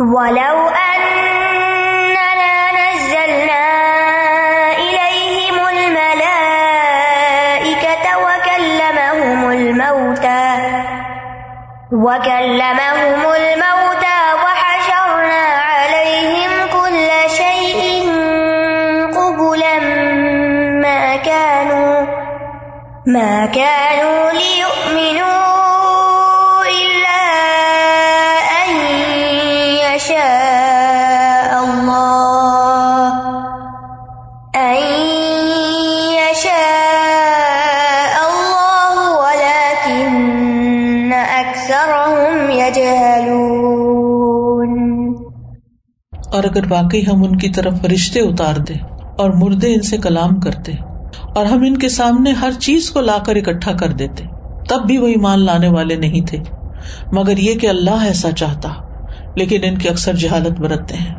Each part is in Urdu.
وَلَوْ أَنَّنَا نَزَّلْنَا إِلَيْهِمُ الْمَلَائِكَةَ وَكَلَّمَهُمُ الْمَوْتَى وَحَشَرْنَا عَلَيْهِمْ كُلَّ شَيْءٍ قُبُلًا مَا كَانُوا لِيُؤْمِنُوا اور اگر واقعی ہم ان کی طرف فرشتے اتار دیں اور مردے ان سے کلام کرتے اور ہم ان کے سامنے ہر چیز کو لا کر اکٹھا کر دیتے، تب بھی وہ ایمان لانے والے نہیں تھے۔ مگر یہ کہ اللہ ایسا چاہتا، لیکن ان کی اکثر جہالت برتتے ہیں۔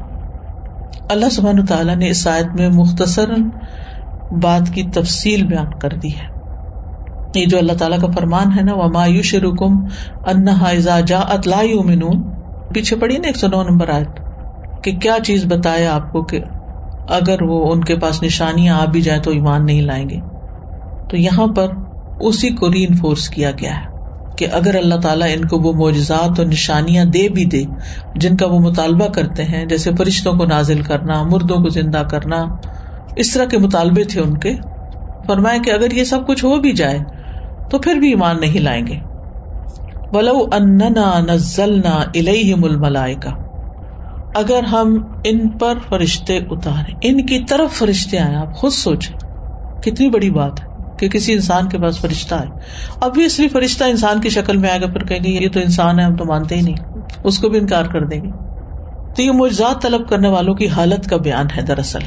اللہ سبحانہ تعالیٰ نے اس آیت میں مختصر بات کی تفصیل بیان کر دی ہے۔ یہ جو اللہ تعالیٰ کا فرمان ہے نا وہ مایوش رکم انہا جا اطلاع پیچھے پڑی نا ایک سو نو نمبر آیت۔ کہ کیا چیز بتایا آپ کو کہ اگر وہ ان کے پاس نشانیاں آ بھی جائیں تو ایمان نہیں لائیں گے؟ تو یہاں پر اسی کو ری انفورس کیا گیا ہے کہ اگر اللہ تعالیٰ ان کو وہ معجزات اور نشانیاں دے بھی دے، جن کا وہ مطالبہ کرتے ہیں، جیسے فرشتوں کو نازل کرنا، مردوں کو زندہ کرنا، اس طرح کے مطالبے تھے ان کے فرمائے کہ اگر یہ سب کچھ ہو بھی جائے تو پھر بھی ایمان نہیں لائیں گے۔ ولو اننا نزلنا الیہم الملائکہ اگر ہم ان پر فرشتے اتارے ان کی طرف فرشتے آئے آپ خود سوچیں، کتنی بڑی بات ہے کہ کسی انسان کے پاس فرشتہ ہے ابویسلی فرشتہ انسان کی شکل میں آئے گا، پھر کہیں گے یہ تو انسان ہے، ہم تو مانتے ہی نہیں، اس کو بھی انکار کر دیں گے۔ تو یہ معجزات طلب کرنے والوں کی حالت کا بیان ہے دراصل،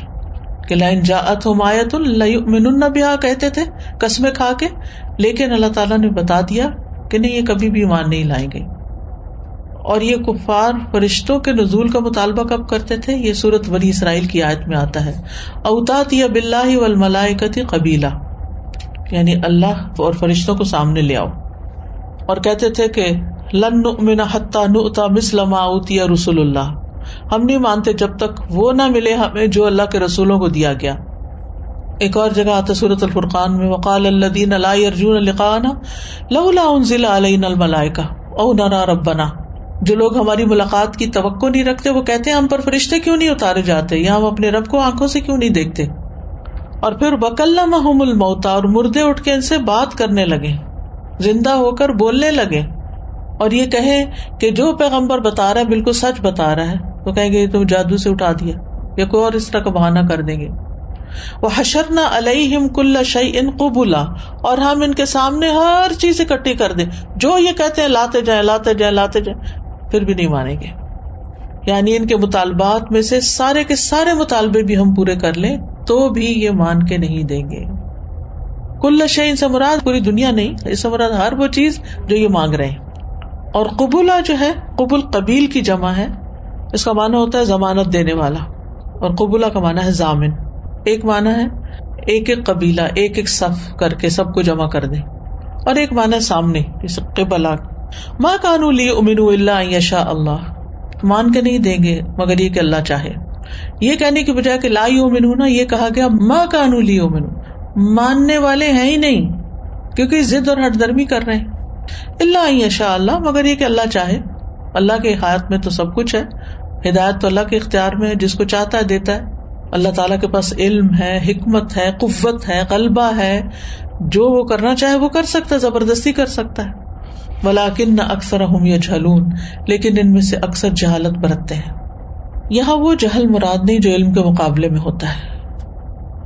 کہ لائن جاعت ہم آیت من کہتے تھے، قسمیں کھا کے، لیکن اللہ تعالیٰ نے بتا دیا کہ نہیں، یہ کبھی بھی ایمان نہیں لائیں گے۔ اور یہ کفار فرشتوں کے نزول کا مطالبہ کب کرتے تھے؟ یہ صورت ولی اسرائیل کی آیت میں آتا ہے۔ اوتات یا بلّہ و الملائکتی قبیلہ۔ یعنی اللہ اور فرشتوں کو سامنے لے آؤ۔ اور کہتے تھے کہ لن نؤمن حتى نؤتا مثل ما اوتی رسول اللہ۔ ہم نہیں مانتے جب تک وہ نہ ملے ہمیں جو اللہ کے رسولوں کو دیا گیا۔ ایک اور جگہ آتا سورت الفرقان میں، وقال الذين لا يرجون لقاءنا لولا انزل علينا الملائکہ، او نرى ربنا۔ جو لوگ ہماری ملاقات کی توقع نہیں رکھتے، وہ کہتے ہیں، ہم پر فرشتے کیوں نہیں اتارے جاتے؟ یا ہم اپنے رب کو آنکھوں سے کیوں نہیں دیکھتے؟ اور پھر بکل محم الموتا اور مردے اٹھ کے ان سے بات کرنے لگے، زندہ ہو کر بولنے لگے، اور یہ کہیں کہ جو پیغمبر بتا رہا ہے، بالکل سچ بتا رہا ہے۔ تو کہیں گے تم جادو سے اٹھا دیا، یا کوئی اور اس طرح کا بہانا کر دیں گے۔ وہ حشر نہ علیہم کل شعی ان قبولا اور ہم ان کے سامنے ہر چیز اکٹھی کر دیں۔ جو یہ کہتے ہیں، لاتے جائیں لاتے جائیں لاتے جائیں۔ پھر بھی نہیں مانیں گے۔ یعنی ان کے مطالبات میں سے سارے کے سارے مطالبے بھی ہم پورے کر لیں تو بھی یہ مان کے نہیں دیں گے۔ کل شعین سے مراد پوری دنیا نہیں، اس سے مراد ہر وہ چیز جو یہ مانگ رہے ہیں۔ اور قبولہ جو ہے، قبول قبیل کی جمع ہے۔ اس کا مانا ہوتا ہے ضمانت دینے والا۔ اور قبولہ کا مانا ہے ضامن۔ ایک مانا ہے، ایک ایک قبیلہ، ایک ایک صف کر کے سب کو جمع کر دے اور ایک مانا ہے سامنے، جیسے قبلا ماں کانو لی امین اللہ یشا اللہ مان کے نہیں دیں گے، مگر یہ کہ اللہ چاہے۔ یہ کہنے کی بجائے کہ لا امین نا یہ کہا گیا ماں کانو لی امین ماننے والے ہیں ہی نہیں، کیونکہ ضد اور ہٹ درمی کر رہے ہیں۔ اللہ یشا اللہ مگر یہ کہ اللہ چاہے۔ اللہ کے ہاتھ میں تو سب کچھ ہے۔ ہدایت تو اللہ کے اختیار میں ہے، جس کو چاہتا ہے دیتا ہے۔ اللہ تعالیٰ کے پاس علم ہے، حکمت ہے، قوت ہے غلبہ ہے۔ جو وہ کرنا چاہے وہ کر سکتا ہے، زبردستی کر سکتا ہے۔ ولاکن نہ اکثر جھلون لیکن ان میں سے اکثر جہالت برتتے ہیں۔ یہاں وہ جہل مراد نہیں جو علم کے مقابلے میں ہوتا ہے۔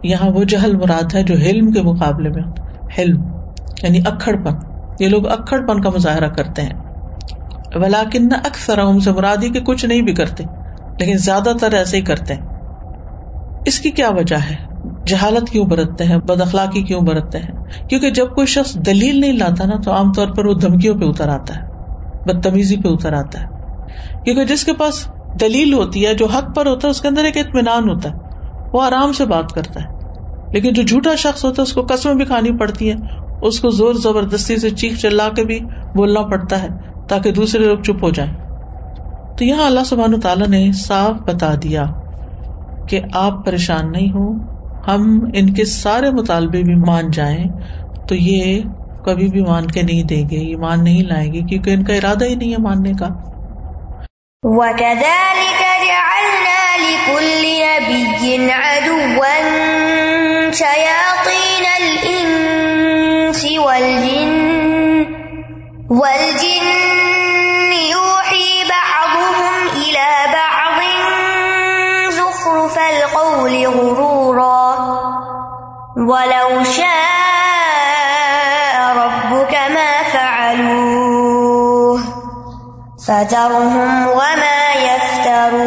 یہاں وہ جہل مراد ہے جو علم کے مقابلے میں علم یعنی اکڑ پن یہ لوگ اکڑ پن کا مظاہرہ کرتے ہیں۔ ولاکن نہ اکثر سے مرادی کے کچھ نہیں بھی کرتے، لیکن زیادہ تر ایسے ہی کرتے ہیں۔ اس کی کیا وجہ ہے؟ جہالت کیوں برتتے ہیں؟ بد اخلاقی کیوں برتتے ہیں؟ کیونکہ جب کوئی شخص دلیل نہیں لاتا نا، تو عام طور پر وہ دھمکیوں پہ اتر آتا ہے، بدتمیزی پہ اتر آتا ہے۔ کیونکہ جس کے پاس دلیل ہوتی ہے، جو حق پر ہوتا ہے، اس کے اندر ایک اطمینان ہوتا ہے، وہ آرام سے بات کرتا ہے۔ لیکن جو جھوٹا شخص ہوتا ہے، اس کو قسمیں بھی کھانی پڑتی ہیں، اس کو زور زبردستی سے چیخ چلا کے بھی بولنا پڑتا ہے، تاکہ دوسرے لوگ چپ ہو جائیں۔ تو یہاں اللہ سبحان تعالیٰ نے صاف بتا دیا کہ آپ پریشان نہیں ہو ہم ان کے سارے مطالبے بھی مان جائیں تو یہ کبھی بھی مان کے نہیں دیں گے، یہ مان نہیں لائیں گے کیونکہ ان کا ارادہ ہی نہیں ہے ماننے کا۔ وَكَذَلِكَ جَعَلْنَا لِكُلِّ نَبِيٍّ عَدُوًّا شَيَاطِينَ الْإِنسِ وَالْجِنِّ وَالْجِنِّ يُوحِي وَلَوْ شَاءَ رَبُّكَ مَا فَعَلُوهُ. فَذَرْهُمْ وَمَا يَفْتَرُونَ.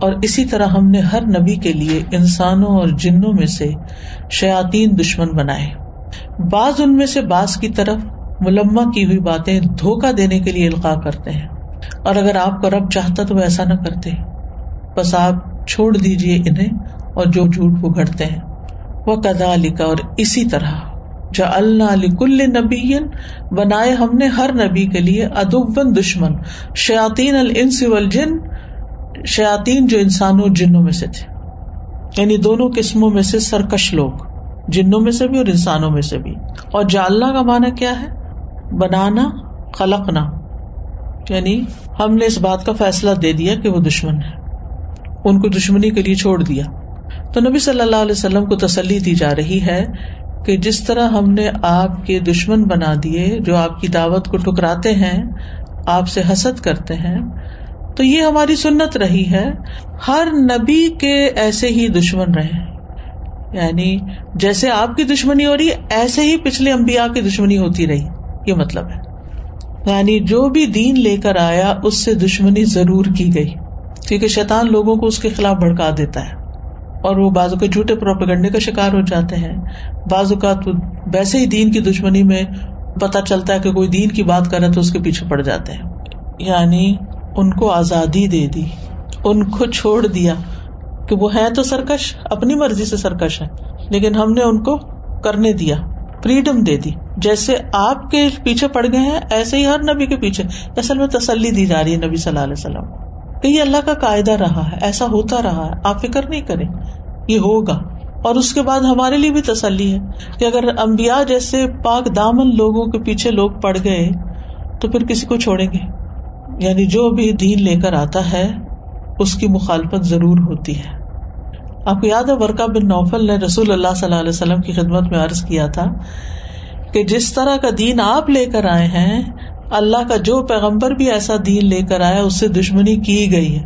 اور اسی طرح ہم نے ہر نبی کے لیے انسانوں اور جنوں میں سے شیاتین دشمن بنائے۔ بعض ان میں سے بعض کی طرف ملما کی ہوئی باتیں دھوکا دینے کے لیے القاع کرتے ہیں۔ اور اگر آپ کا رب چاہتا تو وہ ایسا نہ کرتے۔ بس آپ چھوڑ دیجیے انہیں۔ اور جو جھوٹ وہ گھڑتے ہیں۔ وہ کدا لکھا اور اسی طرح۔ جا اللہ کل نبی بنائے ہم نے ہر نبی کے لیے ادبن دشمن۔ شیاتین الانس والجن شیاتین جو انسانوں جنوں میں سے تھے۔ یعنی دونوں قسموں میں سے سرکش لوگ، جنوں میں سے بھی اور انسانوں میں سے بھی۔ اور جالنا کا معنی کیا ہے؟ بنانا، خلقنا۔ یعنی ہم نے اس بات کا فیصلہ دے دیا کہ وہ دشمن ہے۔ ان کو دشمنی کے لیے چھوڑ دیا۔ تو نبی صلی اللہ علیہ وسلم کو تسلی دی جا رہی ہے کہ جس طرح ہم نے آپ کے دشمن بنا دیے، جو آپ کی دعوت کو ٹکراتے ہیں، آپ سے حسد کرتے ہیں، تو یہ ہماری سنت رہی ہے۔ ہر نبی کے ایسے ہی دشمن رہے۔ یعنی جیسے آپ کی دشمنی ہو رہی، ایسے ہی پچھلے امبیا کی دشمنی ہوتی رہی۔ یہ مطلب ہے۔ یعنی جو بھی دین لے کر آیا، اس سے دشمنی ضرور کی گئی، کیونکہ شیطان لوگوں کو اس کے خلاف بھڑکا دیتا ہے۔ اور وہ بازو کے جھوٹے پروپیگنڈے کا شکار ہو جاتے ہیں۔ بعض اوقات ویسے ہی دین کی دشمنی میں پتا چلتا ہے کہ کوئی دین کی بات کرے تو اس کے پیچھے پڑ جاتے ہیں۔ یعنی ان کو آزادی دے دی، ان کو چھوڑ دیا کہ وہ ہے تو سرکش، اپنی مرضی سے سرکش ہے لیکن ہم نے ان کو کرنے دیا فریڈم دے دی۔ جیسے آپ کے پیچھے پڑ گئے ہیں، ایسے ہی ہر نبی کے پیچھے۔ اصل میں تسلی دی جا رہی ہے نبی صلی اللہ علیہ وسلم۔ کہ یہ اللہ کا قاعدہ رہا ہے، ایسا ہوتا رہا ہے، آپ فکر نہیں کریں، یہ ہوگا۔ اور اس کے بعد ہمارے لیے بھی تسلی ہے کہ اگر امبیا جیسے پاک دامن لوگوں کے پیچھے لوگ پڑ گئے، تو پھر کسی کو چھوڑیں گے۔ یعنی جو بھی دین لے کر آتا ہے، اس کی مخالفت ضرور ہوتی ہے۔ آپ کو یاد ہے ورکا بن نوفل نے رسول اللہ صلی اللہ علیہ وسلم کی خدمت میں عرض کیا تھا کہ جس طرح کا دین آپ لے کر آئے ہیں اللہ کا جو پیغمبر بھی ایسا دین لے کر آیا، اس سے دشمنی کی گئی ہے۔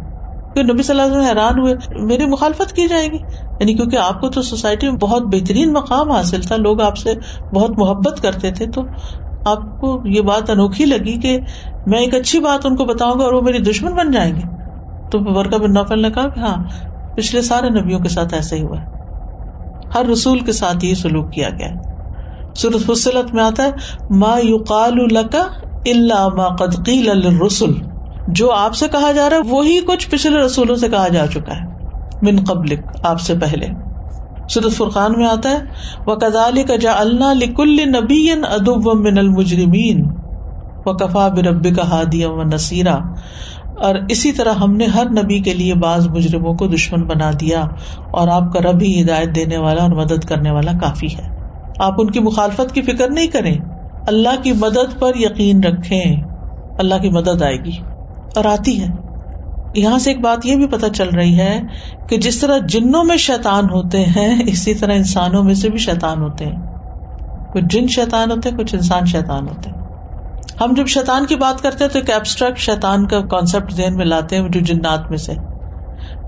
نبی صلی اللہ علیہ وسلم حیران ہوئے، میری مخالفت کی جائے گی؟ یعنی کیونکہ آپ کو تو سوسائٹی میں بہت بہترین مقام حاصل تھا، لوگ آپ سے بہت محبت کرتے تھے، تو آپ کو یہ بات انوکھی لگی کہ میں ایک اچھی بات ان کو بتاؤں گا اور وہ میری دشمن بن جائیں گے۔ تو ورکا بن نوفل نے کہا کہ ہاں پچھلے سارے نبیوں کے ساتھ ایسا ہی ہوا ہے۔ ہر رسول کے ساتھ یہ سلوک کیا گیا سورت فصلت میں آتا ہے، ما یقال لک الا ما قد قیل للرسل۔ جو آپ سے کہا جا رہا ہے، وہی کچھ پچھلے رسولوں سے کہا جا چکا ہے۔ من قبلک، آپ سے پہلے۔ سورت فرقان میں آتا ہے وہ کزال کا جا اللہ لکل نبی ادب من المجرمین و کفا بربی کا ہادی و نصیرہ اور اسی طرح ہم نے ہر نبی کے لیے بعض مجرموں کو دشمن بنا دیا۔ اور آپ کا رب ہی ہدایت دینے والا اور مدد کرنے والا کافی ہے۔ آپ ان کی مخالفت کی فکر نہیں کریں۔ اللہ کی مدد پر یقین رکھیں، اللہ کی مدد آئے گی اور آتی ہے۔ یہاں سے ایک بات یہ بھی پتہ چل رہی ہے کہ جس طرح جنوں میں شیطان ہوتے ہیں، اسی طرح انسانوں میں سے بھی شیطان ہوتے ہیں۔ کچھ جن شیطان ہوتے ہیں، کچھ انسان شیطان ہوتے ہیں۔ ہم جب شیطان کی بات کرتے ہیں تو ایک ایبسٹریکٹ شیطان کا کانسیپٹ ذہن میں لاتے ہیں جو جنات میں سے۔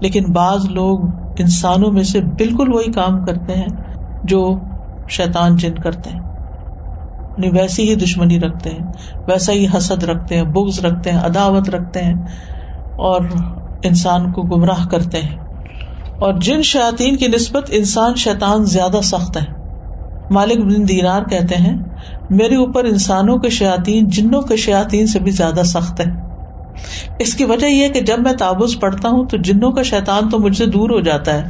لیکن بعض لوگ انسانوں میں سے بالکل وہی کام کرتے ہیں جو شیطان جن کرتے ہیں۔ اپنی ویسی ہی دشمنی رکھتے ہیں، ویسا ہی حسد رکھتے ہیں، بغض رکھتے ہیں، عداوت رکھتے ہیں اور انسان کو گمراہ کرتے ہیں۔ اور جن شاطین کی نسبت انسان شیطان زیادہ سخت ہے۔ مالک بن دینار کہتے ہیں، میرے اوپر انسانوں کے شیاطین، جنوں کے شیاطین سے بھی زیادہ سخت ہے۔ اس کی وجہ یہ کہ جب میں تابوز پڑھتا ہوں تو جنوں کا شیطان تو مجھ سے دور ہو جاتا ہے،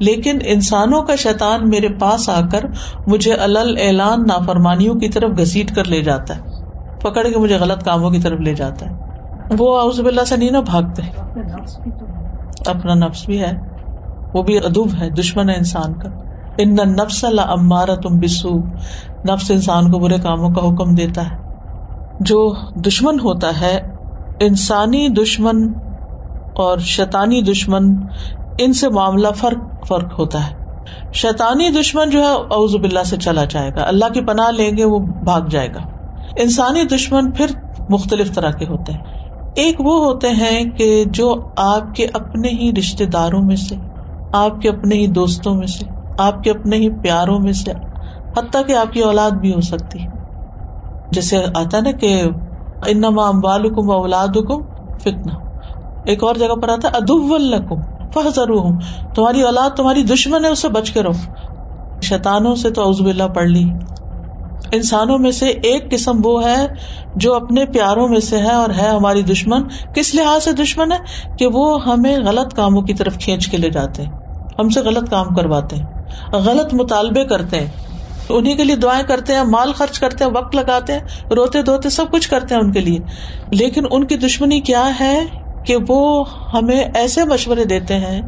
لیکن انسانوں کا شیطان میرے پاس آ کر مجھے الل اعلان نافرمانیوں کی طرف گھسیٹ کر لے جاتا ہے۔ پکڑ کے مجھے غلط کاموں کی طرف لے جاتا ہے۔ وہ اوز باللہ سے نہیں نا بھاگتے۔ اپنا نفس بھی ہے۔ وہ بھی ادب ہے، دشمن ہے انسان کا۔ ان نفس اللہ تم بسو نفس انسان کو برے کاموں کا حکم دیتا ہے۔ جو دشمن ہوتا ہے انسانی دشمن اور شیطانی دشمن، ان سے معاملہ فرق فرق ہوتا ہے۔ شیطانی دشمن جو ہے اوزب اللہ سے چلا جائے گا۔ اللہ کی پناہ لیں گے، وہ بھاگ جائے گا۔ انسانی دشمن پھر مختلف طرح کے ہوتے ہیں۔ ایک وہ ہوتے ہیں کہ جو آپ کے اپنے ہی رشتے داروں میں سے، آپ کے اپنے ہی دوستوں میں سے، آپ کے اپنے ہی پیاروں میں سے، حتیٰ کہ آپ کی اولاد بھی ہو سکتی۔ ہے جیسے آتا نا کہ انما اموالکم اولادکم فتنہ۔ ایک اور جگہ پر آتا ہے ادب الکم ہوں تمہاری اولاد، تمہاری دشمن ہے اسے بچ کے رہو۔ شیتانوں سے تو عزب اللہ پڑھ لی۔ انسانوں میں سے ایک قسم وہ ہے جو اپنے پیاروں میں سے ہے اور ہے ہماری دشمن۔ کس لحاظ سے دشمن ہے؟ کہ وہ ہمیں غلط کاموں کی طرف کھینچ کے لے جاتے ہیں۔ ہم سے غلط کام کرواتے ہیں، غلط مطالبے کرتے ہیں۔ انہیں کے لیے دعائیں کرتے ہیں، مال خرچ کرتے ہیں، وقت لگاتے ہیں، روتے دھوتے سب کچھ کرتے ہیں ان کے لیے۔ لیکن ان کی دشمنی کیا ہے کہ وہ ہمیں ایسے مشورے دیتے ہیں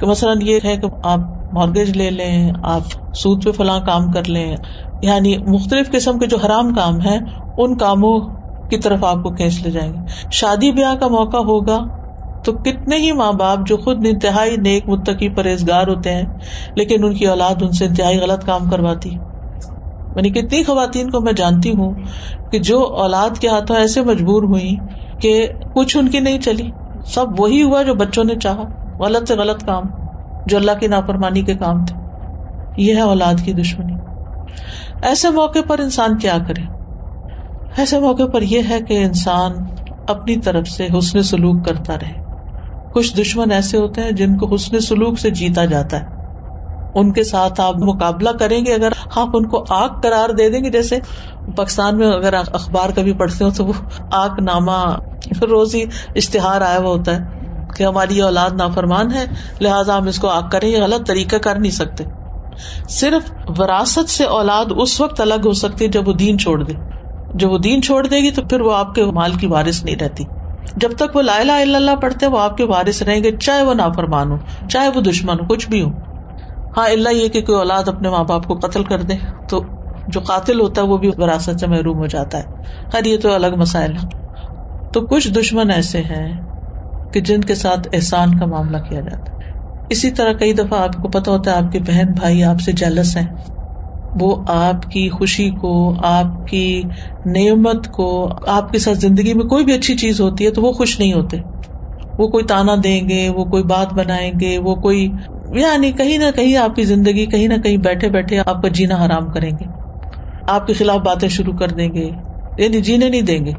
کہ مثلاً یہ ہے کہ آپ مارگیج لے لیں، آپ سود پہ فلاں کام کر لیں۔ یعنی مختلف قسم کے جو حرام کام ہیں، ان کاموں کی طرف آپ کو کھینچ لے جائیں گے۔ شادی بیاہ کا موقع ہوگا تو کتنے ہی ماں باپ جو خود انتہائی نیک متقی پرہیزگار ہوتے ہیں، لیکن ان کی اولاد ان سے انتہائی غلط کام کرواتی۔ یعنی کتنی خواتین کو میں جانتی ہوں کہ جو اولاد کے ہاتھوں ایسے مجبور ہوئی کہ کچھ ان کی نہیں چلی۔ سب وہی ہوا جو بچوں نے چاہا۔ غلط سے غلط کام، جو اللہ کی نافرمانی کے کام تھے۔ یہ ہے اولاد کی دشمنی۔ ایسے موقع پر انسان کیا کرے؟ ایسے موقع پر یہ ہے کہ انسان اپنی طرف سے حسن سلوک کرتا رہے۔ کچھ دشمن ایسے ہوتے ہیں جن کو حسن سلوک سے جیتا جاتا ہے۔ ان کے ساتھ آپ مقابلہ کریں گے، اگر آپ ان کو آگ قرار دے دیں گے، جیسے پاکستان میں اگر اخبار کبھی پڑھتے ہو تو وہ آگ نامہ روز ہی اشتہار آیا ہوا ہوتا ہے کہ ہماری یہ اولاد نافرمان ہے، لہٰذا ہم اس کو آگ کریں یہ غلط طریقہ کر نہیں سکتے۔ صرف وراثت سے اولاد اس وقت الگ ہو سکتی جب وہ دین چھوڑ دے۔ جب وہ دین چھوڑ دے گی تو پھر وہ آپ کے مال کی وارث نہیں رہتی۔ جب تک وہ لا الہ الا اللہ پڑھتے وہ آپ کے وارث رہیں گے، چاہے وہ نافرمان ہو، چاہے وہ دشمن ہو، کچھ بھی ہو۔ ہاں اللہ یہ کہ کوئی اولاد اپنے ماں باپ کو قتل کر دے، تو جو قاتل ہوتا ہے وہ بھی وراثت سے محروم ہو جاتا ہے۔ خیر، یہ تو الگ مسائل ہے تو کچھ دشمن ایسے ہیں کہ جن کے ساتھ احسان کا معاملہ کیا جاتا ہے۔ اسی طرح کئی دفعہ آپ کو پتا ہوتا ہے، آپ کے بہن بھائی آپ سے جلس ہیں۔ وہ آپ کی خوشی کو، آپ کی نعمت کو، آپ کے ساتھ زندگی میں کوئی بھی اچھی چیز ہوتی ہے تو وہ خوش نہیں ہوتے۔ وہ کوئی تانا دیں گے، وہ کوئی بات بنائیں گے، وہ کوئی یعنی کہیں نہ کہیں آپ کی زندگی کہیں نہ کہیں بیٹھے بیٹھے آپ کا جینا حرام کریں گے۔ آپ کے خلاف باتیں شروع کر دیں گے یعنی جینے نہیں دیں گے۔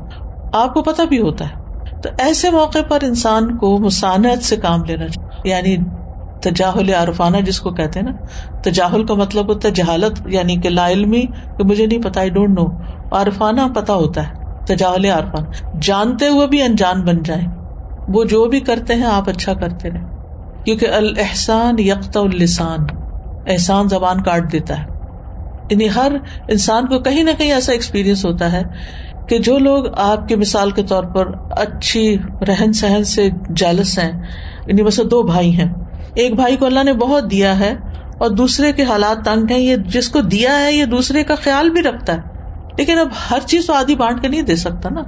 آپ کو پتا بھی ہوتا ہے۔ تو ایسے موقع پر انسان کو مسانت سے کام لینا چاہیے۔ یعنی تجاہل عارفانہ جس کو کہتے ہیں نا، تجاہل کا مطلب ہوتا ہے جہالت یعنی کہ لا علمی کہ مجھے نہیں پتا آئی ڈونٹ نو عارفانہ پتا ہوتا ہے، تجاہل عارفانہ۔ جانتے ہوئے بھی انجان بن جائیں۔ وہ جو بھی کرتے ہیں، آپ اچھا کرتے رہے کیونکہ الحسان یکتا السان احسان زبان کاٹ دیتا ہے۔ یعنی ہر انسان کو کہیں نہ کہیں ایسا ایکسپیرئنس ہوتا ہے کہ جو لوگ آپ کی مثال کے طور پر اچھی رہن سہن سے جالس ہیں یعنی بس دو بھائی ہیں۔ ایک بھائی کو اللہ نے بہت دیا ہے اور دوسرے کے حالات تنگ ہیں، یہ جس کو دیا ہے، یہ دوسرے کا خیال بھی رکھتا ہے۔ لیکن اب ہر چیز تو آدھی بانٹ کے نہیں دے سکتا نا۔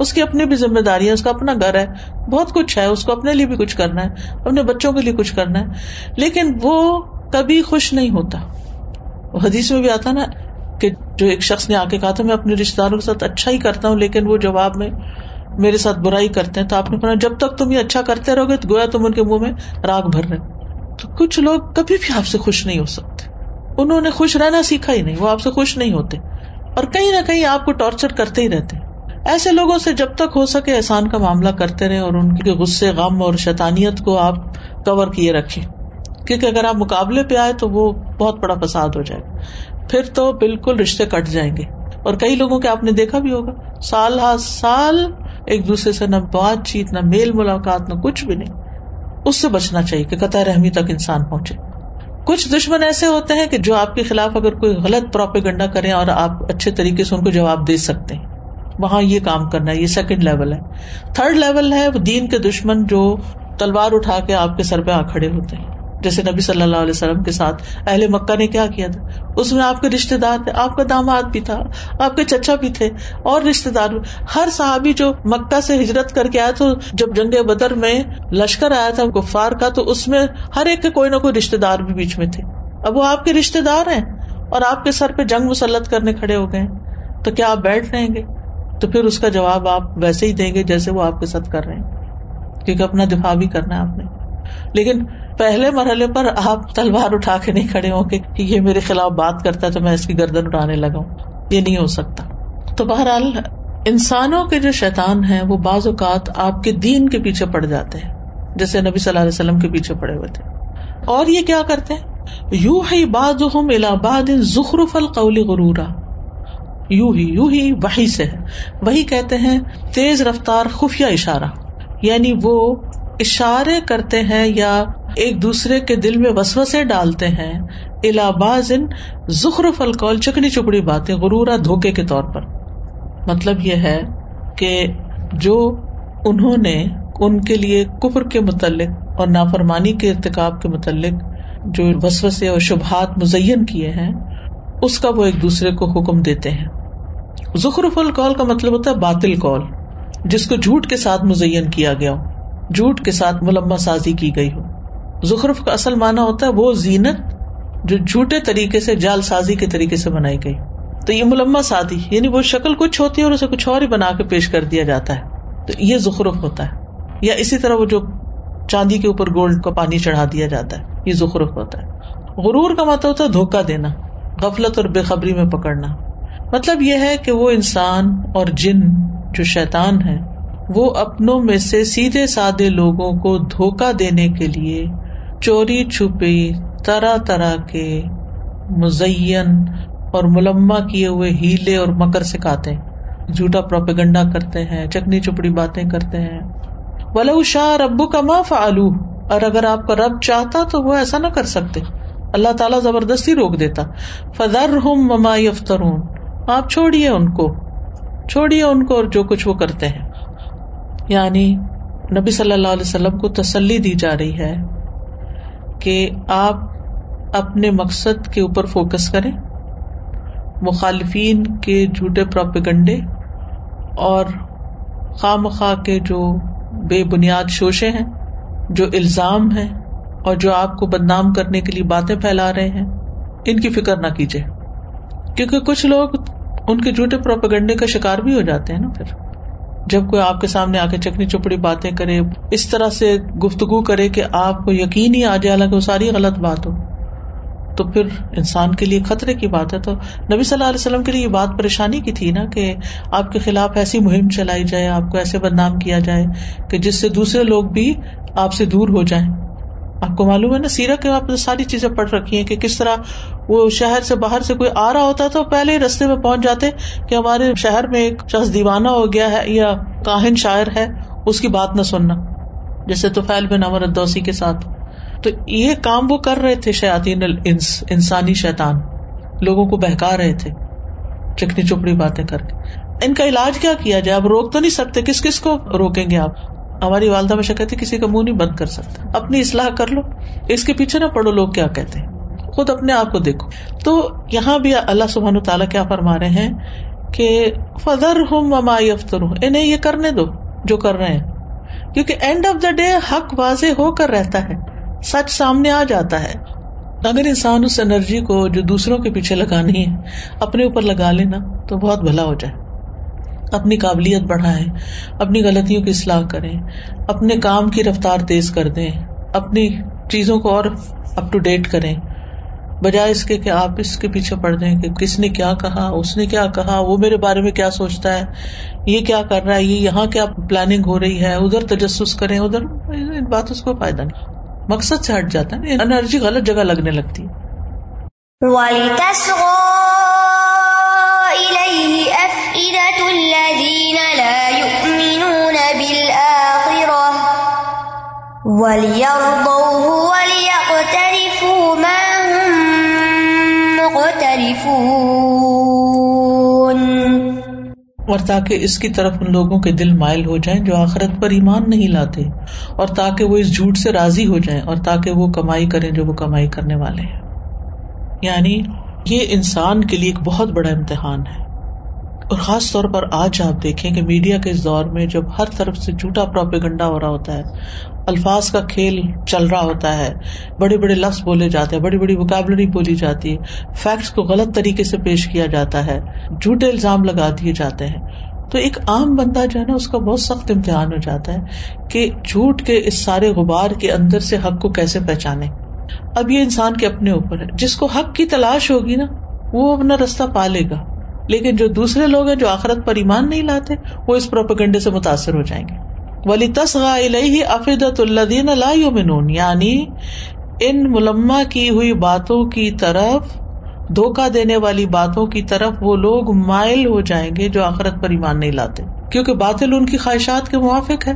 اس کی اپنی بھی ذمہ داری ہے، اس کا اپنا گھر ہے۔ بہت کچھ ہے، اس کو اپنے لیے بھی کچھ کرنا ہے، اپنے بچوں کے لیے کچھ کرنا ہے۔ لیکن وہ کبھی خوش نہیں ہوتا۔ حدیث میں بھی آتا نا کہ جو ایک شخص نے آ کے کہا تھا، میں اپنے رشتے داروں کے ساتھ اچھا ہی کرتا ہوں، لیکن وہ جواب میں میرے ساتھ برائی کرتے ہیں۔ تو آپ نے کہا جب تک تم یہ اچھا کرتے رہو گے، تو گویا تم ان کے منہ میں راگ بھر رہے تو کچھ لوگ کبھی بھی آپ سے خوش نہیں ہو سکتے۔ انہوں نے خوش رہنا سیکھا ہی نہیں، وہ آپ سے خوش نہیں ہوتے۔ اور کہیں نہ کہیں آپ کو ٹارچر کرتے ہی رہتے۔ ایسے لوگوں سے جب تک ہو سکے احسان کا معاملہ کرتے رہے اور ان کے غصے، غم اور شیطانیت کو آپ کور کیے رکھے کیونکہ اگر آپ مقابلے پہ آئے تو وہ بہت بڑا فساد ہو جائے گا۔ پھر تو بالکل رشتے کٹ جائیں گے۔ اور کئی لوگوں کے آپ نے دیکھا بھی ہوگا، سال ہر سال ایک دوسرے سے نہ بات چیت، نہ میل ملاقات، نہ کچھ بھی نہیں۔ اس سے بچنا چاہیے کہ قطع رحمی تک انسان پہنچے۔ کچھ دشمن ایسے ہوتے ہیں کہ جو آپ کے خلاف اگر کوئی غلط پروپیگنڈا کریں اور آپ اچھے طریقے سے ان کو جواب دے سکتے ہیں۔ وہاں یہ کام کرنا ہے، یہ سیکنڈ لیول ہے۔ تھرڈ لیول ہے وہ دین کے دشمن جو تلوار اٹھا کے آپ کے سر پہ آ کھڑے ہوتے ہیں۔ جیسے نبی صلی اللہ علیہ وسلم کے ساتھ اہل مکہ نے کیا کیا تھا؟ اس میں آپ کے رشتے دار تھے، آپ کا داماد بھی تھا، آپ کے چچا بھی تھے، اور رشتے دار۔ بھی ہر صحابی جو مکہ سے ہجرت کر کے آیا تو جب جنگ بدر میں لشکر آیا تھا گفار کا، تو اس میں ہر ایک کے کوئی نہ کوئی رشتے دار بھی بیچ میں تھے۔ اب وہ آپ کے رشتے دار ہیں اور آپ کے سر پہ جنگ مسلط کرنے کھڑے ہو گئے تو کیا آپ بیٹھ رہیں گے؟ تو پھر اس کا جواب آپ ویسے ہی دیں گے جیسے وہ آپ کے ساتھ کر رہے ہیں۔ کیونکہ اپنا دفاع بھی کرنا ہے آپ نے۔ لیکن پہلے مرحلے پر آپ تلوار اٹھا کے نہیں کھڑے ہوں گے کہ یہ میرے خلاف بات کرتا ہے تو میں اس کی گردن اٹھانے لگا ہوں۔ یہ نہیں ہو سکتا۔ تو بہرحال انسانوں کے جو شیطان ہیں، وہ بعض اوقات آپ کے دین کے پیچھے پڑ جاتے ہیں، جیسے نبی صلی اللہ علیہ وسلم کے پیچھے پڑے ہوئے تھے۔ اور یہ کیا کرتے ہیں؟ یو ہی باد الہباد ظخرف القول غرورا۔ یو ہی یو ہی وہی سے۔ ہے وہی کہتے ہیں، تیز رفتار، خفیہ اشارہ۔ یعنی وہ اشارے کرتے ہیں یا ایک دوسرے کے دل میں وسوسے ڈالتے ہیں۔ الہباز ان ظخرف القول، چکنی چپڑی باتیں غرورا دھوکے کے طور پر۔ مطلب یہ ہے کہ جو انہوں نے ان کے لیے کفر کے متعلق اور نافرمانی کے ارتقاب کے متعلق جو وسوسے اور شبہات مزین کیے ہیں، اس کا وہ ایک دوسرے کو حکم دیتے ہیں۔ ظخرف القول کا مطلب ہوتا ہے باطل کال، جس کو جھوٹ کے ساتھ مزین کیا گیا ہو، جھوٹ کے ساتھ ملما سازی کی گئی ہو۔ زخرف کا اصل مانا ہوتا ہے وہ زینت جو جھوٹے طریقے سے، جال سازی کے طریقے سے بنائی گئی۔ تو یہ ملما سادی یعنی وہ شکل کچھ ہوتی ہے اور اسے کچھ اور ہی بنا کے پیش کر دیا جاتا ہے۔ تو یہ زخرف ہوتا ہے۔ یا اسی طرح وہ جو چاندی کے اوپر گولڈ کا پانی چڑھا دیا جاتا ہے، یہ زخرف ہوتا ہے۔ غرور کا مطلب ہوتا ہے دھوکا دینا، غفلت اور بے خبری میں پکڑنا۔ مطلب یہ ہے کہ وہ انسان اور جن جو شیطان ہے وہ اپنوں میں سے سیدھے سادے لوگوں کو دھوکا دینے کے لیے چوری چھپی طرح طرح کے مزین اور ملما کیے ہوئے ہیلے اور مکر سکھاتے ہیں۔ جھوٹا پروپیگنڈا کرتے ہیں، چکنی چپڑی باتیں کرتے ہیں۔ ولو شاہ ربو کا ما فعلو اور اگر آپ کا رب چاہتا تو وہ ایسا نہ کر سکتے۔ اللہ تعالیٰ زبردستی روک دیتا۔ فضر ہوں مما یفترون آپ چھوڑیے ان کو، چھوڑیے ان کو اور جو کچھ وہ کرتے ہیں۔ یعنی نبی صلی اللہ علیہ وسلم کو تسلی دی جا رہی ہے کہ آپ اپنے مقصد کے اوپر فوکس کریں، مخالفین کے جھوٹے پروپیگنڈے اور خواہ مخواہ کے جو بے بنیاد شوشے ہیں، جو الزام ہیں اور جو آپ کو بدنام کرنے کے لیے باتیں پھیلا رہے ہیں، ان کی فکر نہ کیجیے کیونکہ کچھ لوگ ان کے جھوٹے پروپیگنڈے کا شکار بھی ہو جاتے ہیں نا پھر۔ جب کوئی آپ کے سامنے آ کے چکنی چپڑی باتیں کرے، اس طرح سے گفتگو کرے کہ آپ کو یقین ہی آ جائے، حالانکہ وہ ساری غلط بات ہو۔ تو پھر انسان کے لیے خطرے کی بات ہے۔ تو نبی صلی اللہ علیہ وسلم کے لیے یہ بات پریشانی کی تھی نا کہ آپ کے خلاف ایسی مہم چلائی جائے، آپ کو ایسے بدنام کیا جائے کہ جس سے دوسرے لوگ بھی آپ سے دور ہو جائیں۔ آپ کو معلوم ہے نا سیرا کے آپ نے ساری چیزیں پڑھ رکھی ہیں کہ کس طرح وہ شہر سے باہر سے کوئی آ رہا ہوتا تو پہلے ہی رستے میں پہنچ جاتے کہ ہمارے شہر میں ایک شخص دیوانہ ہو گیا ہے یا کاہن شاعر ہے، اس کی بات نہ سننا۔ جیسے تو فیل بن امر ادوسی کے ساتھ۔ تو یہ کام وہ کر رہے تھے شیاتین الانس، انسانی شیطان۔ لوگوں کو بہکا رہے تھے، چکنی چپڑی باتیں کر کے۔ ان کا علاج کیا کیا جائے؟ آپ روک تو نہیں سکتے، کس کس کو روکیں گے آپ؟ ہماری والدہ میں کہتے کسی کا منہ نہیں بند کر سکتا۔ اپنی اصلاح کر لو۔ اس کے پیچھے نہ پڑھو لوگ کیا کہتے ہیں؟ خود اپنے آپ کو دیکھو۔ تو یہاں بھی اللہ سبحان تعالیٰ کیا فرما رہے ہیں کہ فدر ہوں مما افطر ہوں انہیں یہ کرنے دو جو کر رہے ہیں۔ کیونکہ اینڈ آف دا ڈے حق واضح ہو کر رہتا ہے۔ سچ سامنے آ جاتا ہے۔ اگر انسان اس انرجی کو جو دوسروں کے پیچھے لگانی ہے، اپنے اوپر لگا لینا تو بہت بھلا ہو جائے۔ اپنی قابلیت بڑھائیں، اپنی غلطیوں کی اصلاح کریں، اپنے کام کی رفتار تیز کر دیں، اپنی چیزوں کو اور اپ ٹو ڈیٹ کریں۔ بجائے اس کے کہ آپ اس کے پیچھے پڑ جائیں کہ کس نے کیا کہا، اس نے کیا کہا، وہ میرے بارے میں کیا سوچتا ہے، یہ کیا کر رہا ہے، یہ یہاں کیا پلاننگ ہو رہی ہے، ادھر تجسس کریں، ادھر ان باتوں کو فائدہ نہیں۔ مقصد سے ہٹ جاتا ہے، انرجی غلط جگہ لگنے لگتی ہے۔ مَا هُمْ مُقْتَرِفُونَ. اور تاکہ اس کی طرف ان لوگوں کے دل مائل ہو جائیں جو آخرت پر ایمان نہیں لاتے، اور تاکہ وہ اس جھوٹ سے راضی ہو جائیں، اور تاکہ وہ کمائی کریں جو وہ کمائی کرنے والے ہیں۔ یعنی یہ انسان کے لیے ایک بہت بڑا امتحان ہے۔ اور خاص طور پر آج آپ دیکھیں کہ میڈیا کے اس دور میں جب ہر طرف سے جھوٹا پروپیگنڈا ہو رہا ہوتا ہے، الفاظ کا کھیل چل رہا ہوتا ہے، بڑے بڑے لفظ بولے جاتے ہیں، بڑی بڑی وکیبلری بولی جاتی ہے فیکٹس کو غلط طریقے سے پیش کیا جاتا ہے، جھوٹے الزام لگا دیے جاتے ہیں۔ تو ایک عام بندہ جو ہے نا، اس کا بہت سخت امتحان ہو جاتا ہے کہ جھوٹ کے اس سارے غبار کے اندر سے حق کو کیسے پہچانے۔ اب یہ انسان کے اپنے اوپر ہے، جس کو حق کی تلاش ہوگی نا، وہ اپنا رستہ پالے گا۔ لیکن جو دوسرے لوگ ہیں جو آخرت پر ایمان نہیں لاتے، وہ اس پروپگنڈے سے متاثر ہو جائیں گے۔ ولی تسغا افیدت الدین اللہ یعنی ان ملما کی ہوئی باتوں کی طرف دھوکا دینے والی باتوں کی طرف وہ لوگ مائل ہو جائیں گے جو آخرت پر ایمان نہیں لاتے۔ کیونکہ باطل ان کی خواہشات کے موافق ہے۔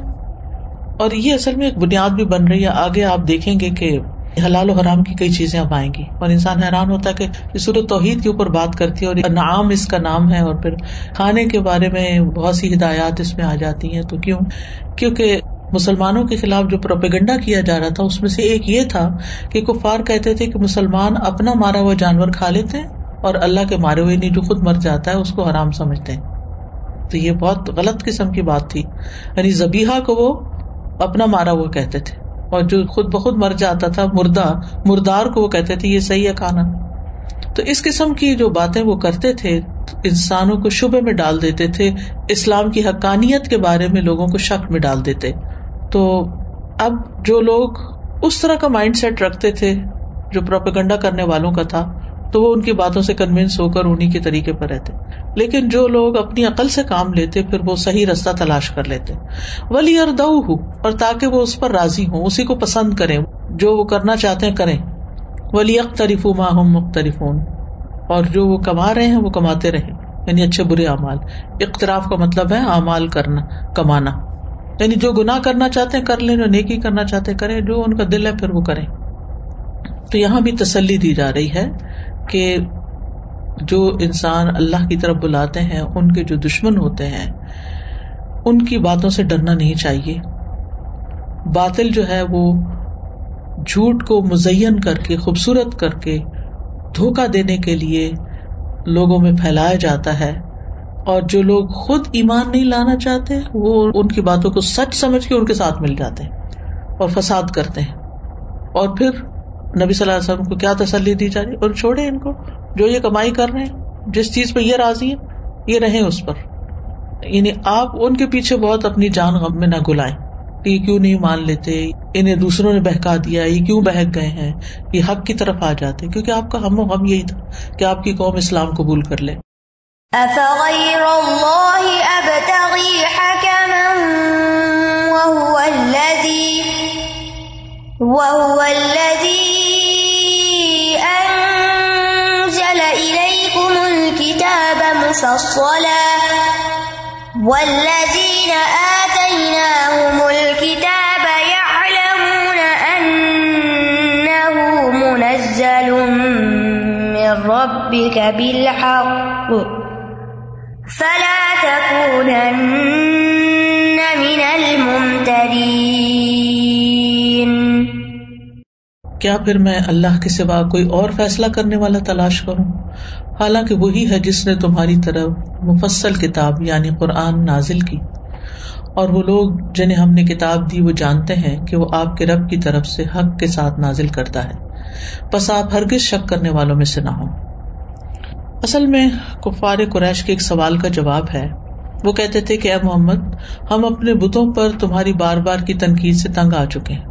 اور یہ اصل میں ایک بنیاد بھی بن رہی ہے۔ آگے آپ دیکھیں گے کہ حلال و حرام کی کئی چیزیں اب آئیں گی۔ اور انسان حیران ہوتا ہے کہ یہ صورت توحید کے اوپر بات کرتی ہے اور نعام اس کا نام ہے اور پھر کھانے کے بارے میں بہت سی ہدایات اس میں آ جاتی ہیں۔ تو کیوں؟ کیونکہ مسلمانوں کے خلاف جو پروپیگنڈا کیا جا رہا تھا، اس میں سے ایک یہ تھا کہ کفار کہتے تھے کہ مسلمان اپنا مارا ہوا جانور کھا لیتے ہیں اور اللہ کے مارے ہوئے نہیں جو خود مر جاتا ہے، اس کو حرام سمجھتے ہیں۔ تو یہ بہت غلط قسم کی بات تھی۔ یعنی زبیحا کو وہ اپنا مارا ہوا کہتے تھے۔ اور جو خود بخود مر جاتا تھا، مردہ، مردار کو وہ کہتے تھے، یہ صحیح ہے کھانا تو اس قسم کی جو باتیں وہ کرتے تھے، انسانوں کو شبے میں ڈال دیتے تھے، اسلام کی حقانیت کے بارے میں لوگوں کو شک میں ڈال دیتے۔ تو اب جو لوگ اس طرح کا مائنڈ سیٹ رکھتے تھے، جو پروپیگنڈا کرنے والوں کا تھا، تو وہ ان کی باتوں سے کنوینس ہو کر انہیں کے طریقے پر رہتے۔ لیکن جو لوگ اپنی عقل سے کام لیتے، پھر وہ صحیح رستہ تلاش کر لیتے۔ ولی اور دو اور تاکہ وہ اس پر راضی ہوں، اسی کو پسند کریں۔ جو وہ کرنا چاہتے ہیں، کریں۔ ولی اختریف ماہم مختلف اور جو وہ کما رہے ہیں، وہ کماتے رہے یعنی اچھے برے اعمال۔ اختراف کا مطلب ہے اعمال کرنا، کمانا۔ یعنی جو گناہ کرنا چاہتے ہیں، کر لیں، جو نیکی کرنا چاہتے کریں۔ جو ان کا دل ہے، پھر وہ کریں۔ تو یہاں بھی تسلی دی جا رہی ہے کہ جو انسان اللہ کی طرف بلاتے ہیں، ان کے جو دشمن ہوتے ہیں، ان کی باتوں سے ڈرنا نہیں چاہیے۔ باطل جو ہے، وہ جھوٹ کو مزین کر کے، خوبصورت کر کے دھوکا دینے کے لیے لوگوں میں پھیلایا جاتا ہے۔ اور جو لوگ خود ایمان نہیں لانا چاہتے، وہ ان کی باتوں کو سچ سمجھ کے ان کے ساتھ مل جاتے ہیں اور فساد کرتے ہیں۔ اور پھر نبی صلی اللہ علیہ وسلم کو کیا تسلی دی جا رہی اور چھوڑے ان کو۔ جو یہ کمائی کر رہے ہیں، جس چیز پہ یہ راضی ہے یہ رہے اس پر۔ یعنی آپ ان کے پیچھے بہت اپنی جان غم میں نہ گلائیں۔ یہ کیوں نہیں مان لیتے؟ انہیں دوسروں نے بہکا دیا، یہ کیوں بہک گئے ہیں؟ یہ حق کی طرف آ جاتے۔ کیونکہ آپ کا ہم و غم یہی تھا کہ آپ کی قوم اسلام قبول کر لے۔ والذين آتيناهم الكتاب يعلمون أنه منزل من ربك بالحق. فلا تكونن من الممترين کیا پھر میں اللہ کے سوا کوئی اور فیصلہ کرنے والا تلاش کروں؟ حالانکہ وہی ہے جس نے تمہاری طرف مفصل کتاب یعنی قرآن نازل کی۔ اور وہ لوگ جنہیں ہم نے کتاب دی، وہ جانتے ہیں کہ وہ آپ کے رب کی طرف سے حق کے ساتھ نازل کرتا ہے۔ بس آپ ہرگز شک کرنے والوں میں سے نہ ہوں۔ اصل میں کفار قریش کے ایک سوال کا جواب ہے۔ وہ کہتے تھے کہ اے محمد، ہم اپنے بتوں پر تمہاری بار بار کی تنقید سے تنگ آ چکے ہیں۔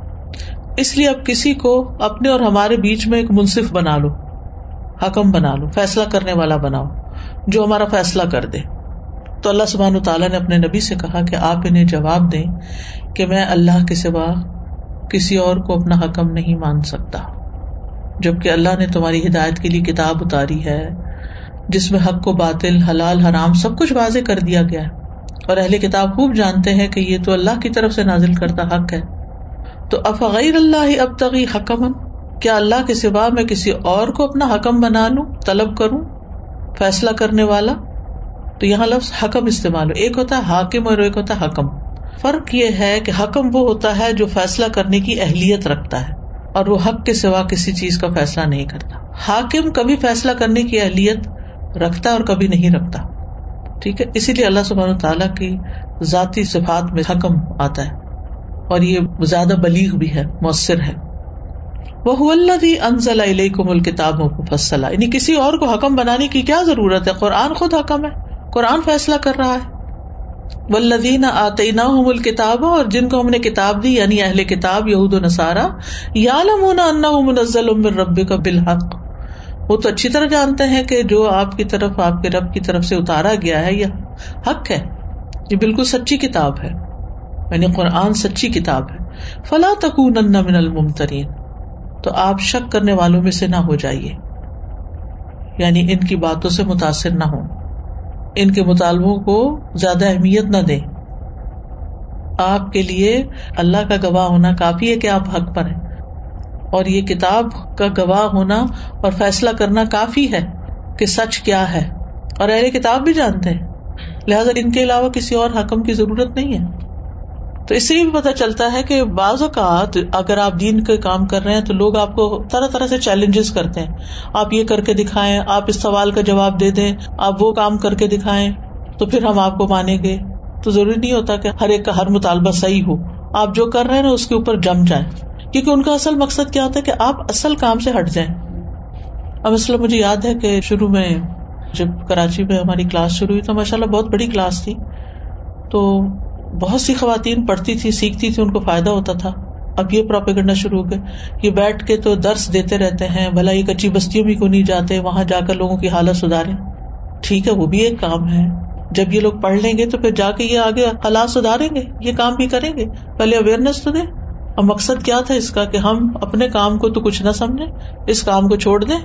اس لیے اب کسی کو اپنے اور ہمارے بیچ میں ایک منصف بنا لو۔ حکم بنا لو، فیصلہ کرنے والا بناؤ، جو ہمارا فیصلہ کر دے۔ تو اللہ سبحان تعالیٰ نے اپنے نبی سے کہا کہ آپ انہیں جواب دیں کہ میں اللہ کے سوا کسی اور کو اپنا حکم نہیں مان سکتا، جبکہ اللہ نے تمہاری ہدایت کے لیے کتاب اتاری ہے، جس میں حق و باطل، حلال، حرام سب کچھ واضح کر دیا گیا ہے۔ اور اہل کتاب خوب جانتے ہیں کہ یہ تو اللہ کی طرف سے نازل کرتا حق ہے۔ تو افغیر اللہ اب تغی حکم کیا اللہ کے سوا میں کسی اور کو اپنا حکم بنا لوں طلب کروں، فیصلہ کرنے والا؟ تو یہاں لفظ حکم استعمال ہو۔ ایک ہوتا ہے حاکم اور ایک ہوتا ہے حکم۔ فرق یہ ہے کہ حکم وہ ہوتا ہے جو فیصلہ کرنے کی اہلیت رکھتا ہے اور وہ حق کے سوا کسی چیز کا فیصلہ نہیں کرتا۔ حاکم کبھی فیصلہ کرنے کی اہلیت رکھتا اور کبھی نہیں رکھتا۔ ٹھیک ہے؟ اسی لیے اللہ سبحانہ تعالیٰ کی ذاتی صفات میں حکم آتا ہے۔ اور یہ زیادہ بلیغ بھی ہے، مؤثر ہے۔ وہ اللہ انزل علیکم الکتاب مفصلا یعنی کسی اور کو حکم بنانے کی کیا ضرورت ہے؟ قرآن خود حکم ہے، قرآن فیصلہ کر رہا ہے۔ ولدین آتینا الکتاب، اور جن کو ہم نے کتاب دی یعنی اہل کتاب، یہود و نصارا یا لمونا منزل رب کا بالحق۔ وہ تو اچھی طرح جانتے ہیں کہ جو آپ کی طرف، آپ کے رب کی طرف سے اتارا گیا ہے، یہ حق ہے۔ یہ بالکل سچی کتاب ہے یعنی قرآن سچی کتاب ہے۔ فلاں تکون من الممترین۔ تو آپ شک کرنے والوں میں سے نہ ہو جائیے۔ یعنی ان کی باتوں سے متاثر نہ ہو ان کے مطالبوں کو زیادہ اہمیت نہ دیں۔ آپ کے لیے اللہ کا گواہ ہونا کافی ہے کہ آپ حق پر ہیں۔ اور یہ کتاب کا گواہ ہونا اور فیصلہ کرنا کافی ہے کہ سچ کیا ہے۔ اور اہل کتاب بھی جانتے ہیں۔ لہٰذا ان کے علاوہ کسی اور حکم کی ضرورت نہیں ہے۔ تو اس سے بھی پتا چلتا ہے کہ بعض اوقات اگر آپ دین کے کام کر رہے ہیں تو لوگ آپ کو طرح طرح سے چیلنجز کرتے ہیں۔ آپ یہ کر کے دکھائیں، آپ اس سوال کا جواب دے دیں، آپ وہ کام کر کے دکھائیں تو پھر ہم آپ کو مانیں گے۔ تو ضروری نہیں ہوتا کہ ہر ایک کا ہر مطالبہ صحیح ہو۔ آپ جو کر رہے ہیں نا، اس کے اوپر جم جائیں۔ کیونکہ ان کا اصل مقصد کیا ہوتا ہے کہ آپ اصل کام سے ہٹ جائیں۔ اب اصل مجھے یاد ہے کہ شروع میں جب کراچی میں ہماری کلاس شروع ہوئی تو ماشاء اللہ بہت بڑی کلاس تھی۔ تو بہت سی خواتین پڑھتی تھی، سیکھتی تھی، ان کو فائدہ ہوتا تھا۔ اب یہ پراپے کرنا شروع ہو گئے۔ یہ بیٹھ کے تو درس دیتے رہتے ہیں بھلا یہ کچی بستیوں بھی کو نہیں جاتے؟ وہاں جا کر لوگوں کی حالت سدھارے ٹھیک ہے، وہ بھی ایک کام ہے۔ جب یہ لوگ پڑھ لیں گے تو پھر جا کے یہ آگے حالات سدھاریں گے، یہ کام بھی کریں گے۔ پہلے اویئرنیس تو دیں۔ اور مقصد کیا تھا اس کا؟ کہ ہم اپنے کام کو تو کچھ نہ سمجھے اس کام کو چھوڑ دیں۔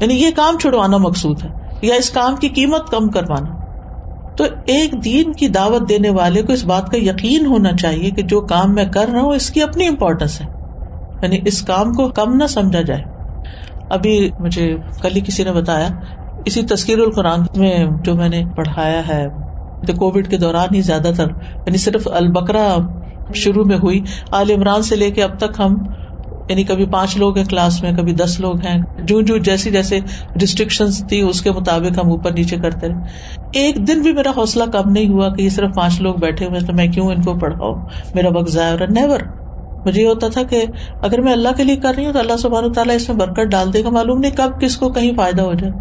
یعنی یہ کام چھڑوانا مقصود ہے، یا اس کام کی قیمت کم کروانا۔ تو ایک دین کی دعوت دینے والے کو اس بات کا یقین ہونا چاہیے کہ جو کام میں کر رہا ہوں اس کی اپنی امپورٹینس ہے۔ یعنی اس کام کو کم نہ سمجھا جائے۔ ابھی مجھے کل ہی کسی نے بتایا، اسی تذکیر القرآن میں جو میں نے پڑھایا ہے، تو کووڈ کے دوران ہی زیادہ تر یعنی صرف البکرا شروع میں ہوئی۔ عال عمران سے لے کے اب تک ہم یعنی کبھی پانچ لوگ ہیں کلاس میں، کبھی دس لوگ ہیں۔ جو جو جیسی جیسے ریسٹرکشن تھی، اس کے مطابق ہم اوپر نیچے کرتے رہے۔ ایک دن بھی میرا حوصلہ کم نہیں ہوا کہ یہ صرف پانچ لوگ بیٹھے ہوئے تو میں کیوں ان کو پڑھاؤں؟ میرا وقت ضائع ہو رہا نیور مجھے یہ ہوتا تھا کہ اگر میں اللہ کے لیے کر رہی ہوں تو اللہ سبحانہ تعالیٰ اس میں برکت ڈال دے گا۔ معلوم نہیں کب کس کو کہیں فائدہ ہو جائے۔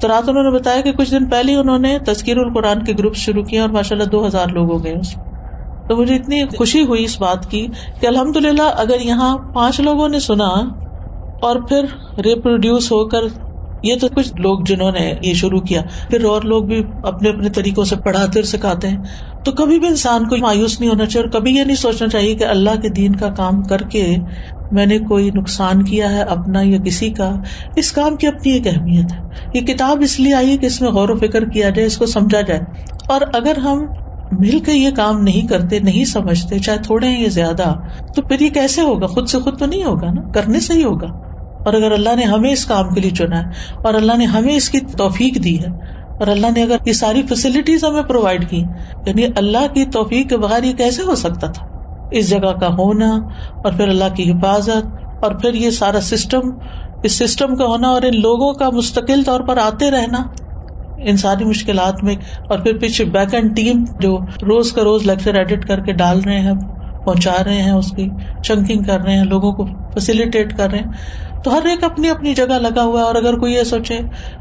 تو رات انہوں نے بتایا کہ کچھ دن پہلے انہوں نے تذکیر القرآن کے گروپ شروع کیا اور ماشاء اللہ دو ہزار لوگ ہو گئے اس میں۔ تو مجھے اتنی خوشی ہوئی اس بات کی کہ الحمد للہ اگر یہاں پانچ لوگوں نے سنا اور پھر ریپروڈیوس ہو کر یہ تو کچھ لوگ جنہوں نے یہ شروع کیا، پھر اور لوگ بھی اپنے اپنے طریقوں سے پڑھاتے اور سکھاتے ہیں۔ تو کبھی بھی انسان کو مایوس نہیں ہونا چاہیے اور کبھی یہ نہیں سوچنا چاہیے کہ اللہ کے دین کا کام کر کے میں نے کوئی نقصان کیا ہے اپنا یا کسی کا۔ اس کام کی اپنی ایک اہمیت ہے۔ یہ کتاب اس لیے آئی ہے کہ اس میں غور و فکر کیا جائے، اس کو سمجھا جائے۔ اور اگر ہم مل کے یہ کام نہیں کرتے، نہیں سمجھتے، چاہے تھوڑے ہیں یا زیادہ، تو پھر یہ کیسے ہوگا؟ خود سے خود تو نہیں ہوگا نا؟ کرنے سے ہی ہوگا۔ اور اگر اللہ نے ہمیں اس کام کے لیے چنا ہے، اور اللہ نے ہمیں اس کی توفیق دی ہے، اور اللہ نے اگر یہ ساری فیسلٹیز ہمیں پرووائڈ کی یعنی اللہ کی توفیق کے بغیر یہ کیسے ہو سکتا تھا؟ اس جگہ کا ہونا، اور پھر اللہ کی حفاظت، اور پھر یہ سارا سسٹم اس سسٹم کا ہونا، اور ان لوگوں کا مستقل طور پر آتے رہنا۔ ان ساری مشکلات میں اور پھر پیچھے بیک اینڈ ٹیم جو روز کا روز لیکچر ایڈٹ کر کے ڈال رہے ہیں، پہنچا رہے ہیں، اس کی چنکنگ کر رہے ہیں، لوگوں کو فیسلٹیٹ کر رہے ہیں۔ تو ہر ایک اپنی اپنی جگہ لگا ہوا ہے اور اگر کوئی یہ سوچے،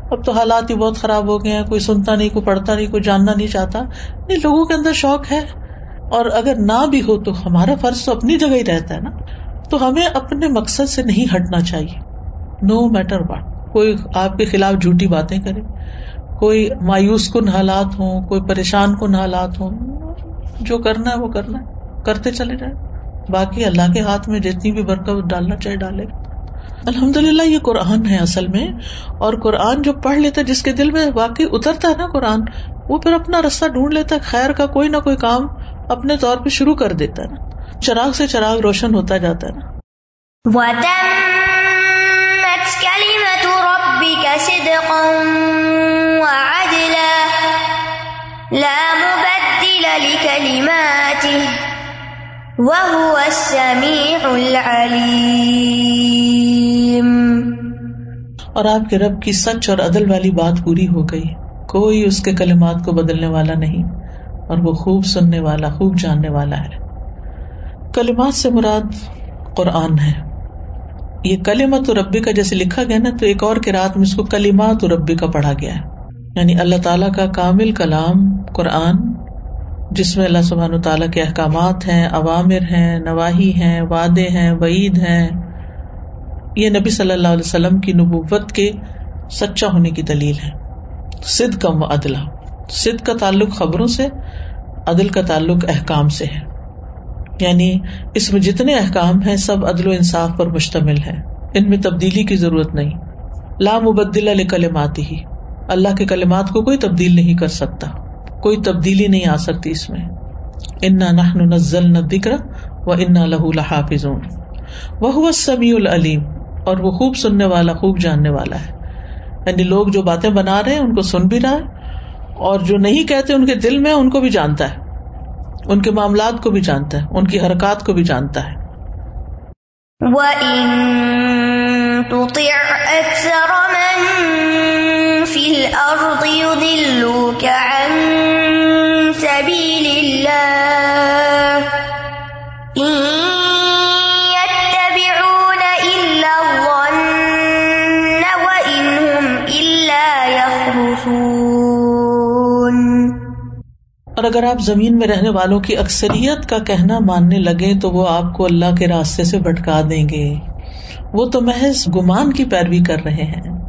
اب تو حالات ہی بہت خراب ہو گئے ہیں، کوئی سنتا نہیں، کوئی پڑھتا نہیں، کوئی جاننا نہیں چاہتا۔ نہیں، لوگوں کے اندر شوق ہے۔ اور اگر نہ بھی ہو تو ہمارا فرض تو اپنی جگہ ہی رہتا ہے نا۔ تو ہمیں اپنے مقصد سے نہیں ہٹنا چاہیے۔ نو میٹر واٹ کوئی آپ کے خلاف جھوٹی باتیں کرے۔ کوئی مایوس کن حالات ہوں، کوئی پریشان کن حالات ہوں، جو کرنا ہے وہ کرنا ہے، کرتے چلے جائیں۔ باقی اللہ کے ہاتھ میں جتنی بھی برکت ڈالنا چاہے ڈالے۔ الحمد للہ یہ قرآن ہے اصل میں۔ اور قرآن جو پڑھ لیتا ہے، جس کے دل میں واقعی اترتا ہے نا قرآن، وہ پھر اپنا رستہ ڈھونڈ لیتا ہے، خیر کا کوئی نہ کوئی کام اپنے طور پہ شروع کر دیتا ہے۔ نا چراغ سے چراغ روشن ہوتا جاتا ہے۔ نا لا مبدل لكلماته وهو السميع العليم اور آپ کے رب کی سچ اور عدل والی بات پوری ہو گئی۔ کوئی اس کے کلمات کو بدلنے والا نہیں، اور وہ خوب سننے والا، خوب جاننے والا ہے۔ کلمات سے مراد قرآن ہے۔ یہ کلیمت ربی کا جیسے لکھا گیا نا، تو ایک اور کراط میں اس کو کلیمات ربی کا پڑھا گیا ہے۔ یعنی اللہ تعالیٰ کا کامل کلام قرآن، جس میں اللہ سبحان تعالیٰ کے احکامات ہیں عوامر ہیں نواحی ہیں، وعدے ہیں، وعید ہیں، یہ نبی صلی اللہ علیہ وسلم کی نبوت کے سچا ہونے کی دلیل ہے سد کم و عدلہ سد کا تعلق خبروں سے، عدل کا تعلق احکام سے ہے۔ یعنی اس میں جتنے احکام ہیں، سب عدل و انصاف پر مشتمل ہے ان میں تبدیلی کی ضرورت نہیں۔ لا مبدل علیہ کلمات ہی اللہ کے کلمات کو کوئی تبدیل نہیں کر سکتا، کوئی تبدیلی نہیں آ سکتی اس میں۔ انا نحن نزل نہ دکر و انا لہو لحافظ وہ سمیع العلیم اور وہ خوب سننے والا، خوب جاننے والا ہے۔ یعنی لوگ جو باتیں بنا رہے ہیں، ان کو سن بھی رہا ہے۔ اور جو نہیں کہتے، ان کے دل میں ان کو بھی جانتا ہے۔ ان کے معاملات کو بھی جانتا ہے۔ ان کی حرکات کو بھی جانتا ہے۔ وَإِن تُطِعْ أَكْثَرَ مَن الْأَرْضِ يُضِلُّوكَ عَن سَبِيلِ اللَّهِ. اور اگر آپ زمین میں رہنے والوں کی اکثریت کا کہنا ماننے لگے تو وہ آپ کو اللہ کے راستے سے بھٹکا دیں گے۔ وہ تو محض گمان کی پیروی کر رہے ہیں۔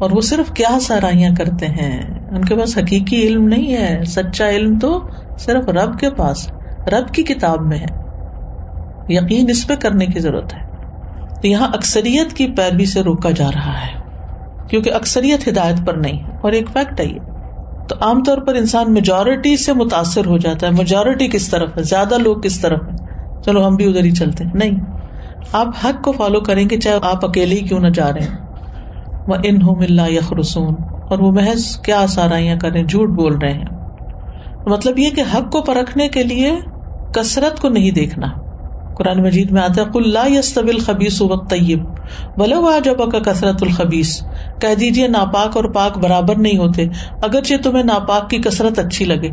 اور وہ صرف کیا سارائیاں کرتے ہیں؟ ان کے پاس حقیقی علم نہیں ہے۔ سچا علم تو صرف رب کے پاس، رب کی کتاب میں ہے۔ یقین اس پہ کرنے کی ضرورت ہے۔ تو یہاں اکثریت کی پیروی سے روکا جا رہا ہے، کیونکہ اکثریت ہدایت پر نہیں۔ ہے اور ایک فیکٹ ہے یہ۔ تو عام طور پر انسان میجورٹی سے متاثر ہو جاتا ہے۔ میجورٹی کس طرف ہے؟ زیادہ لوگ کس طرف ہے چلو ہم بھی ادھر ہی چلتے ہیں۔ نہیں۔ آپ حق کو فالو کریں گے، چاہے آپ اکیلے ہی کیوں نہ جا رہے ہیں۔ وہ ان ہو ملا یخرسون اور وہ محض کیا سارائیاں کریں جھوٹ بول رہے ہیں۔ مطلب یہ کہ حق کو پرکھنے کے لیے کثرت کو نہیں دیکھنا۔ قرآن مجید میں آتا ہے کل یس طبل خبیس وقت طیب بلو آ جب کا کثرت الخبیس کہہ دیجیے ناپاک اور پاک برابر نہیں ہوتے، اگرچہ تمہیں ناپاک کی کثرت اچھی لگے۔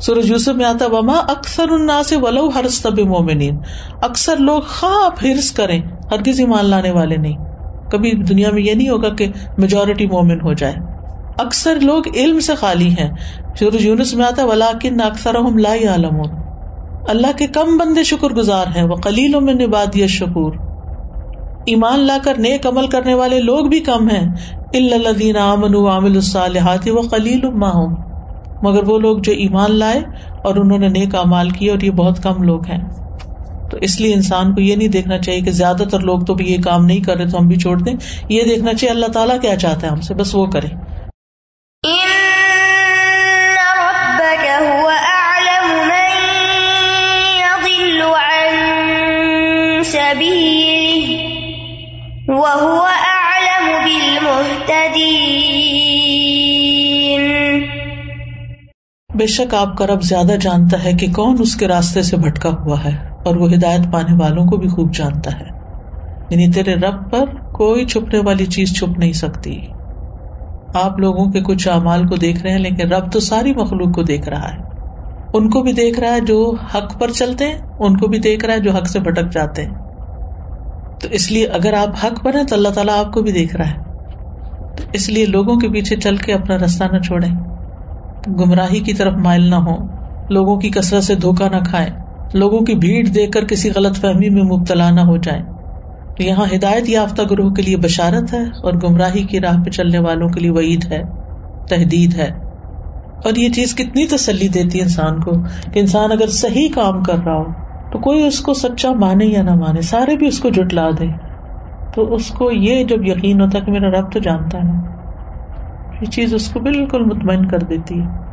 سورج یوسف میں آتا وما اکثر النا سے ولو ہرس طب مومنین اکثر لوگ خواہ ہرس کریں ہر کسی مان لانے والے نہیں۔ کبھی دنیا میں یہ نہیں ہوگا کہ میجورٹی مومن ہو جائے۔ اکثر لوگ علم سے خالی ہیں۔ سورج یونس میں آتا ولاکن اکثر لا عالم اللہ کے کم بندے شکر گزار ہیں وہ کلیلوں میں نبادی شکور ایمان لا کر، نیک عمل کرنے والے لوگ بھی کم ہیں۔ الدین امن عامل الصالحات و خلیل ہوں مگر وہ لوگ جو ایمان لائے اور انہوں نے نیک امال کیے اور یہ بہت کم لوگ ہیں۔ تو اس لیے انسان کو یہ نہیں دیکھنا چاہیے کہ زیادہ تر لوگ تو یہ کام نہیں کر رہے تو ہم بھی چھوڑ دیں۔ یہ دیکھنا چاہیے اللہ تعالیٰ کیا چاہتا ہے ہم سے بس وہ کریں۔ وهو أعلم بالمهتدين۔ بے شک آپ کا رب زیادہ جانتا ہے کہ کون اس کے راستے سے بھٹکا ہوا ہے۔ اور وہ ہدایت پانے والوں کو بھی خوب جانتا ہے۔ یعنی تیرے رب پر کوئی چھپنے والی چیز چھپ نہیں سکتی۔ آپ لوگوں کے کچھ اعمال کو دیکھ رہے ہیں، لیکن رب تو ساری مخلوق کو دیکھ رہا ہے۔ ان کو بھی دیکھ رہا ہے جو حق پر چلتے ہیں، ان کو بھی دیکھ رہا ہے جو حق سے بھٹک جاتے ہیں۔ تو اس لیے اگر آپ حق پر ہیں، تو اللہ تعالیٰ آپ کو بھی دیکھ رہا ہے۔ تو اس لیے لوگوں کے پیچھے چل کے اپنا راستہ نہ چھوڑے گمراہی کی طرف مائل نہ ہو لوگوں کی کثرت سے دھوکا نہ کھائے لوگوں کی بھیڑ دیکھ کر کسی غلط فہمی میں مبتلا نہ ہو جائے تو یہاں ہدایت یافتہ گروہ کے لیے بشارت ہے اور گمراہی کی راہ پہ چلنے والوں کے لیے وعید ہے تحدید ہے۔ اور یہ چیز کتنی تسلی دیتی ہے انسان کو کہ انسان اگر صحیح کام کر رہا ہو تو کوئی اس کو سچا مانے یا نہ مانے، سارے بھی اس کو جٹلا دے تو اس کو یہ جب یقین ہوتا کہ میرا رب تو جانتا ہے، یہ چیز اس کو بالکل مطمئن کر دیتی ہے۔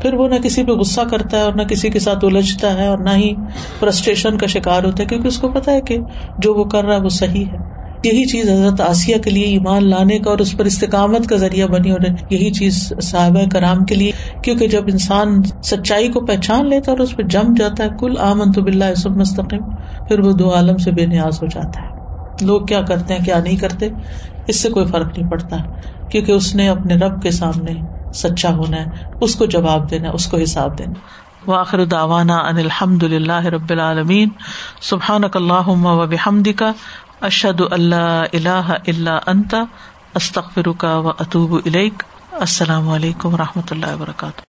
پھر وہ نہ کسی پہ غصہ کرتا ہے اور نہ کسی کے ساتھ الجھتا ہے اور نہ ہی فرسٹریشن کا شکار ہوتا ہے، کیونکہ اس کو پتا ہے کہ جو وہ کر رہا ہے وہ صحیح ہے۔ یہی چیز حضرت آسیہ کے لیے ایمان لانے کا اور اس پر استقامت کا ذریعہ بنی اور یہی چیز صاحبہ کرام کے لیے، کیونکہ جب انسان سچائی کو پہچان لیتا ہے اور اس پہ جم جاتا ہے کل آمن تو بلّہ سب مستقم پھر وہ دو عالم سے بے نیاز ہو جاتا ہے۔ لوگ کیا کرتے ہیں، کیا نہیں کرتے؟ اس سے کوئی فرق نہیں پڑتا، کیونکہ اس نے اپنے رب کے سامنے سچا ہونا ہے، اس کو جواب دینا اس کو حساب دینا واخر داوانا ان الحمد للہ رب العالمین۔ سبحان اللہ و بحمد کا اشد اللہ اللہ اللہ انتا استخر کا و اطوب السلام علیکم و رحمۃ اللہ وبرکاتہ۔